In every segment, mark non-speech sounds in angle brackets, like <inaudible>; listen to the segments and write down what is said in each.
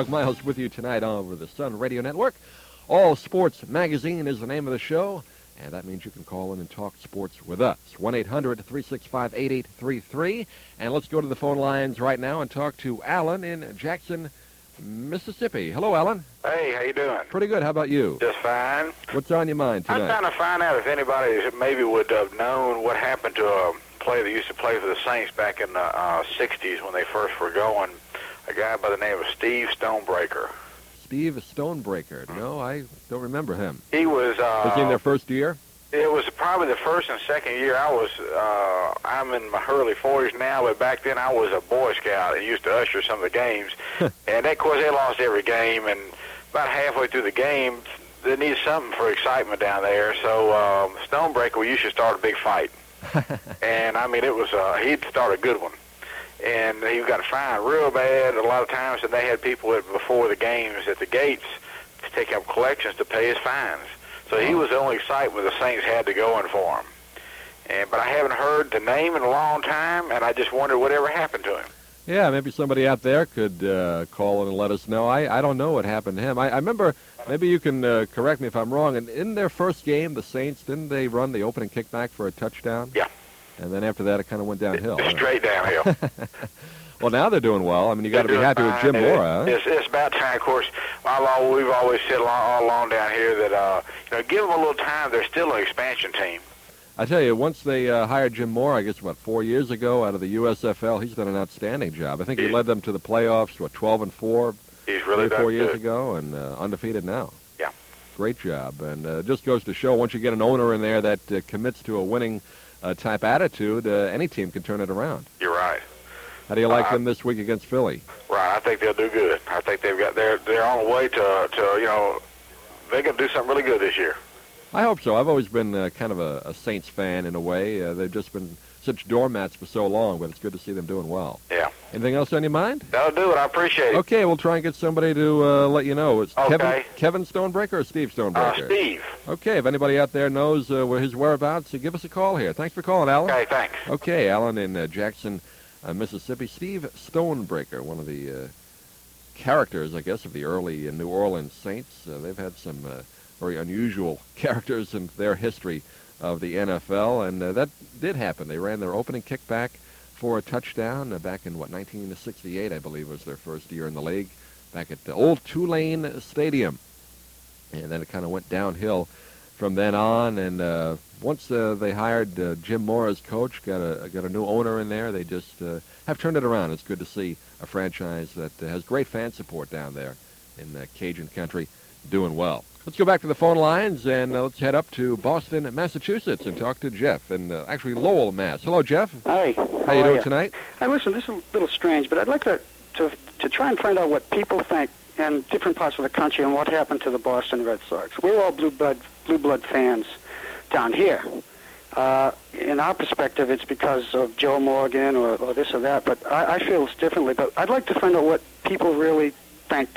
Doug Miles with you tonight over the Sun Radio Network. All Sports Magazine is the name of the show, and that means you can call in and talk sports with us. 1-800-365-8833. And let's go to the phone lines right now and talk to Alan in Jackson, Mississippi. Hello, Alan. Hey, how you doing? Pretty good. How about you? Just fine. What's on your mind today? I'm trying to find out if anybody maybe would have known what happened to a player that used to play for the Saints back in the uh, 60s when they first were going. A guy by the name of Steve Stonebreaker. Steve Stonebreaker. No, I don't remember him. He was. Uh, Was he in their first year? It was probably the first and second year. I was. Uh, I'm in my early 40s now, but back then I was a Boy Scout and used to usher some of the games. <laughs> and of course, they lost every game. And about halfway through the game, they needed something for excitement down there. So um, Stonebreaker, we used to start a big fight. <laughs> and I mean, it was. Uh, he'd start a good one. And he got fined real bad a lot of times, and they had people at, before the games at the gates to take up collections to pay his fines. So he was the only site where the Saints had to go in for him. And but I haven't heard the name in a long time, and I just wondered whatever happened to him. Yeah, maybe somebody out there could uh, call in and let us know. I, I don't know what happened to him. I, I remember, maybe you can uh, correct me if I'm wrong, and in their first game, the Saints, didn't they run the opening kickback for a touchdown? Yeah. And then after that, it kind of went downhill. Straight downhill. <laughs> well, now they're doing well. I mean, you got to be happy doing with Jim fine. Mora. huh? It's, it's about time. Of course, all we've always said all, all along down here that uh, you know, give them a little time. They're still an expansion team. I tell you, once they uh, hired Jim Mora, I guess about four years ago, out of the USFL, he's done an outstanding job. I think he led them to the playoffs, what, 12 and four, He's really done four years good. ago, and uh, undefeated now. Yeah. Great job, and uh, just goes to show once you get an owner in there that uh, commits to a winning uh, type attitude, uh, any team can turn it around. You're right. How do you like Uh, them this week against Philly? Right. I think they'll do good. I think they've got they're they're on the way to to you know they're to do something really good this year. I hope so. I've always been uh, kind of a, a Saints fan in a way. Uh, they've just been such doormats for so long, but it's good to see them doing well. Yeah. Anything else on your mind? That'll do it. I appreciate it. Okay, we'll try and get somebody to uh, let you know. It's Okay. Kevin Stonebreaker or Steve Uh, Stonebreaker? Steve. Okay, if anybody out there knows uh, where his whereabouts, uh, give us a call here. Thanks for calling, Alan. Okay. Thanks. Okay, Alan in uh, Jackson, uh, Mississippi. Steve Stonebreaker, one of the uh, characters, I guess, of the early uh, New Orleans Saints. Uh, they've had some uh, very unusual <laughs> characters in their history of the NFL, and uh, that did happen. They ran their opening kickback for a touchdown uh, back in, what, 1968, I believe, was their first year in the league, back at the old Tulane Stadium. And then it kind of went downhill from then on. And uh, once uh, they hired uh, Jim Mora as coach, got a got a new owner in there. They just uh, have turned it around. It's good to see a franchise that has great fan support down there in Cajun country doing well. Let's go back to the phone lines and uh, let's head up to Boston, Massachusetts, and talk to Jeff and uh, actually Lowell, Mass. Hello, Jeff. Hi. How, How you doing ya? tonight? Hey, listen, this is a little strange, but I'd like to, to to try and find out what people think in different parts of the country and what happened to the Boston Red Sox. We're all blue blood blue blood fans down here. Uh, in our perspective, it's because of Joe Morgan or, or this or that, but I, I feel it's differently. But I'd like to find out what people really think,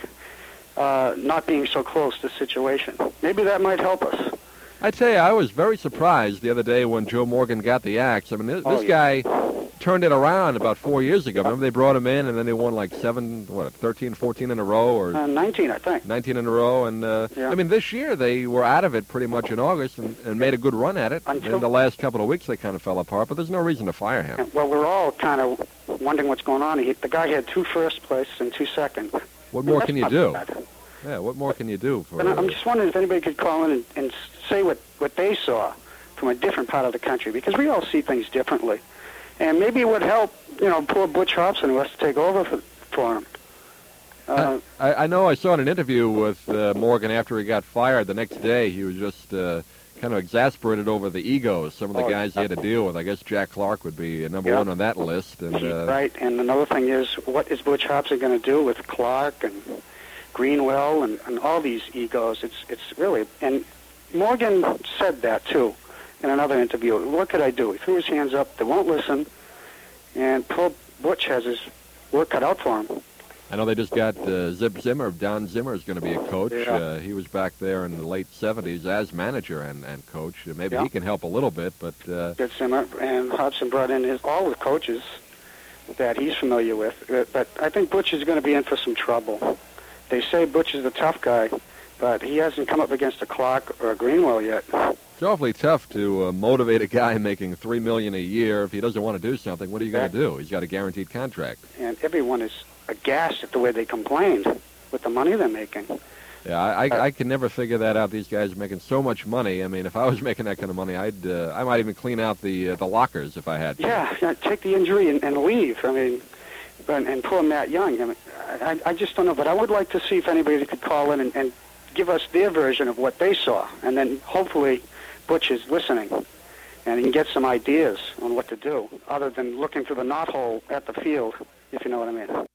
uh, not being so close to the situation. Maybe that might help us. I tell you, I was very surprised the other day when Joe Morgan got the axe. I mean, this, Oh, this yeah. guy turned it around about four years ago. Remember they brought him in, and then they won like seven, what, 13, 14 in a row, or Uh, 19, I think. 19 in a row. And uh, Yeah. I mean, this year they were out of it pretty much in August and, and made a good run at it. Until- in the last couple of weeks, they kind of fell apart, but there's no reason to fire him. Well, we're all kind of wondering what's going on. He, the guy had two first place and two second. What more can you do? Yeah, what more can you do? For, I- I'm just wondering if anybody could call in and, and say what, what they saw from a different part of the country, because we all see things differently. And maybe it would help, you know, poor Butch Hobson who has to take over for, for him. Uh, I, I know I saw in an interview with uh, Morgan after he got fired the next day. He was just uh, kind of exasperated over the egos. Some of the Oh, guys he had to deal with. I guess Jack Clark would be number Yeah. one on that list. And uh, right. And another thing is, what is Butch Hobson going to do with Clark and Greenwell and, and all these egos? It's it's really and Morgan said that too in another interview. What could I do? He threw his hands up. They won't listen, and poor Butch has his work cut out for him. I know they just got uh, Zip Zimmer. Don Zimmer is going to be a coach. Yeah. Uh, he was back there in the late '70s as manager and, and coach. Uh, Maybe Yeah. he can help a little bit, but uh, Zimmer and Hobson brought in his all the coaches that he's familiar with. Uh, But I think Butch is going to be in for some trouble. They say Butch is the tough guy, but he hasn't come up against a Clark or a Greenwell yet. It's awfully tough to uh, motivate a guy making three million a year if he doesn't want to do something. What are you going to do? He's got a guaranteed contract. And everyone is aghast at the way they complained with the money they're making. Yeah, I, I, I can never figure that out. These guys are making so much money. I mean, if I was <laughs> making that kind of money, I'd uh, I might even clean out the uh, the lockers if I had to. Yeah, yeah take the injury and, and leave. I mean, and, and poor Matt Young. I, mean, I, I just don't know. But I would like to see if anybody could call in and, and give us their version of what they saw, and then hopefully Butch is listening, and he can get some ideas on what to do, other than looking through the knothole at the field, if you know what I mean.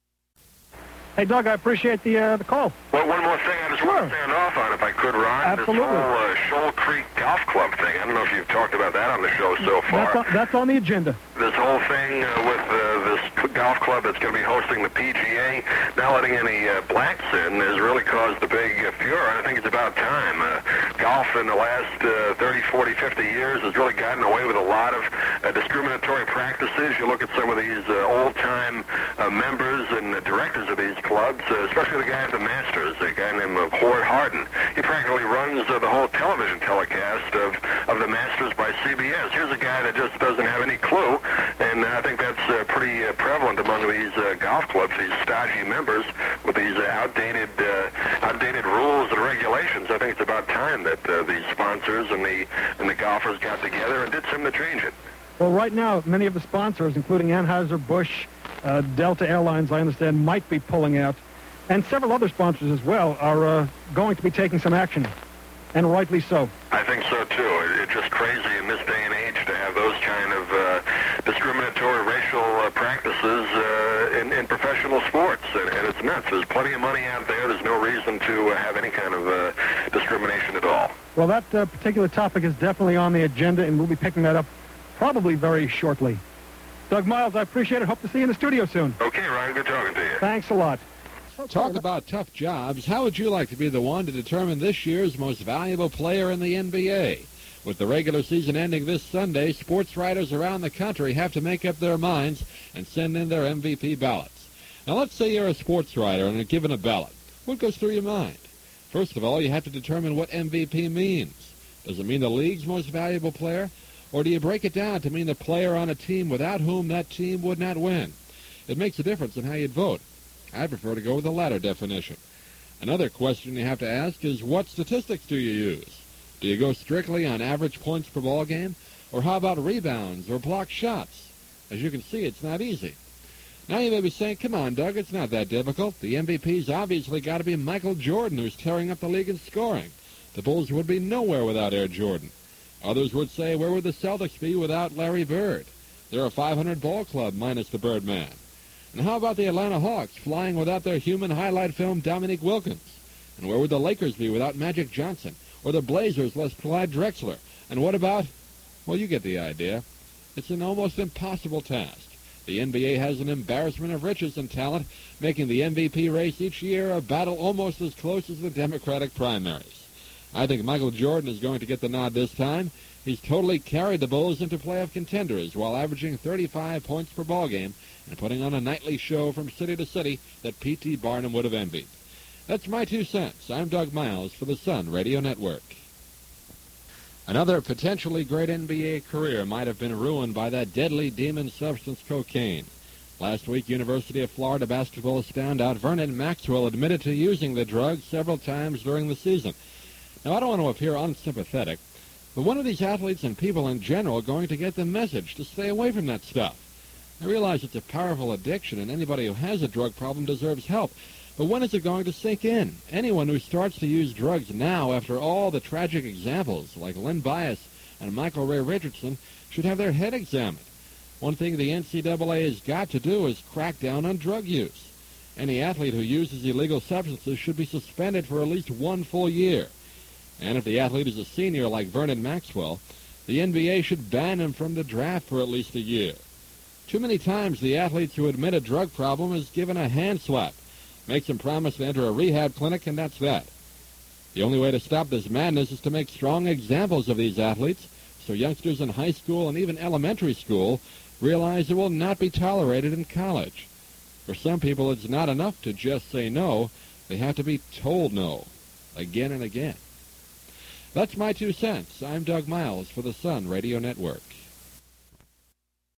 Hey, Doug, I appreciate the uh, the call. Well, one more thing I just want to stand off on, if I could, Ron. Absolutely. This whole uh, Shoal Creek Golf Club thing. I don't know if you've talked about that on the show so That's far. on, that's on the agenda. This whole thing uh, with uh, this golf club that's going to be hosting the PGA, not letting any uh, blacks in, has really caused a big uh, furor. I think it's about time. Uh, golf in the last uh, 30, 40, 50 years has really gotten away with a lot of uh, discriminatory practices. You look at some of these uh, old-time uh, members and uh, directors of these clubs, uh, especially the guy at the Masters, a guy named uh, Hardin. He practically runs uh, the whole television telecast of, of the Masters by CBS. Here's a guy that just doesn't have any clue, and uh, I think that's uh, pretty uh, prevalent among these uh, golf clubs, these stodgy members with these uh, outdated, uh, outdated rules and regulations. I think it's about time that uh, the sponsors and the and the golfers got together and did something to change it. Well, right now, many of the sponsors, including Anheuser-Busch, uh, Delta Airlines, I understand, might be pulling out, and several other sponsors as well are uh, going to be taking some action, and rightly so. I think so too. It's just crazy in this day and age to have those kind of uh, discriminatory racial uh, practices uh, in, in professional sports, and, and it's nuts. There's plenty of money out there. There's no reason to uh, have any kind of uh, discrimination at all. Well, that uh, particular topic is definitely on the agenda, and we'll be picking that up probably very shortly. Doug Miles, I appreciate it. Hope to see you in the studio soon. Okay, Ryan. Good talking to you. Thanks a lot. Talk about tough jobs. How would you like to be the one to determine this year's most valuable player in the NBA? With the regular season ending this Sunday, sports writers around the country have to make up their minds and send in their MVP ballots. Now, let's say you're a sports writer and are given a ballot. What goes through your mind? First of all, you have to determine what MVP means. Does it mean the league's most valuable player? Or do you break it down to mean the player on a team without whom that team would not win? It makes a difference in how you'd vote. I prefer to go with the latter definition. Another question you have to ask is what statistics do you use? Do you go strictly on average points per ball game? Or how about rebounds or blocked shots? As you can see, it's not easy. Now you may be saying, come on, Doug, it's not that difficult. The MVP's obviously got to be Michael Jordan, who's tearing up the league in scoring. The Bulls would be nowhere without Air Jordan. Others would say, where would the Celtics be without Larry Bird? They're a 500 ball club minus the Birdman. And how about the Atlanta Hawks flying without their human highlight film Dominique Wilkins? And where would the Lakers be without Magic Johnson? Or the Blazers less Clyde Drexler? And what about, well, you get the idea. It's an almost impossible task. The NBA has an embarrassment of riches and talent, making the MVP race each year a battle almost as close as the Democratic primaries. I think Michael Jordan is going to get the nod this time. He's totally carried the Bulls into playoff contenders while averaging 35 points per ball game and putting on a nightly show from city to city that P.T. Barnum would have envied. That's my two cents. I'm Doug Miles for the Sun Radio Network. Another potentially great NBA career might have been ruined by that deadly demon substance cocaine. Last week, University of Florida basketball standout Vernon Maxwell admitted to using the drug several times during the season. Now, I don't want to appear unsympathetic, but when are these athletes and people in general going to get the message to stay away from that stuff? I realize it's a powerful addiction, and anybody who has a drug problem deserves help. But when is it going to sink in? Anyone who starts to use drugs now, after all the tragic examples, like Len Bias and Michael Ray Richardson, should have their head examined. One thing the NCAA has got to do is crack down on drug use. Any athlete who uses illegal substances should be suspended for at least one full year. And if the athlete is a senior like Vernon Maxwell, the NBA should ban him from the draft for at least a year. Too many times the athletes who admit a drug problem is given a hand slap, makes them promise to enter a rehab clinic, and that's that. The only way to stop this madness is to make strong examples of these athletes so youngsters in high school and even elementary school realize it will not be tolerated in college. For some people, it's not enough to just say no. They have to be told no, again and again. That's my two cents. I'm Doug Miles for the Sun Radio Network.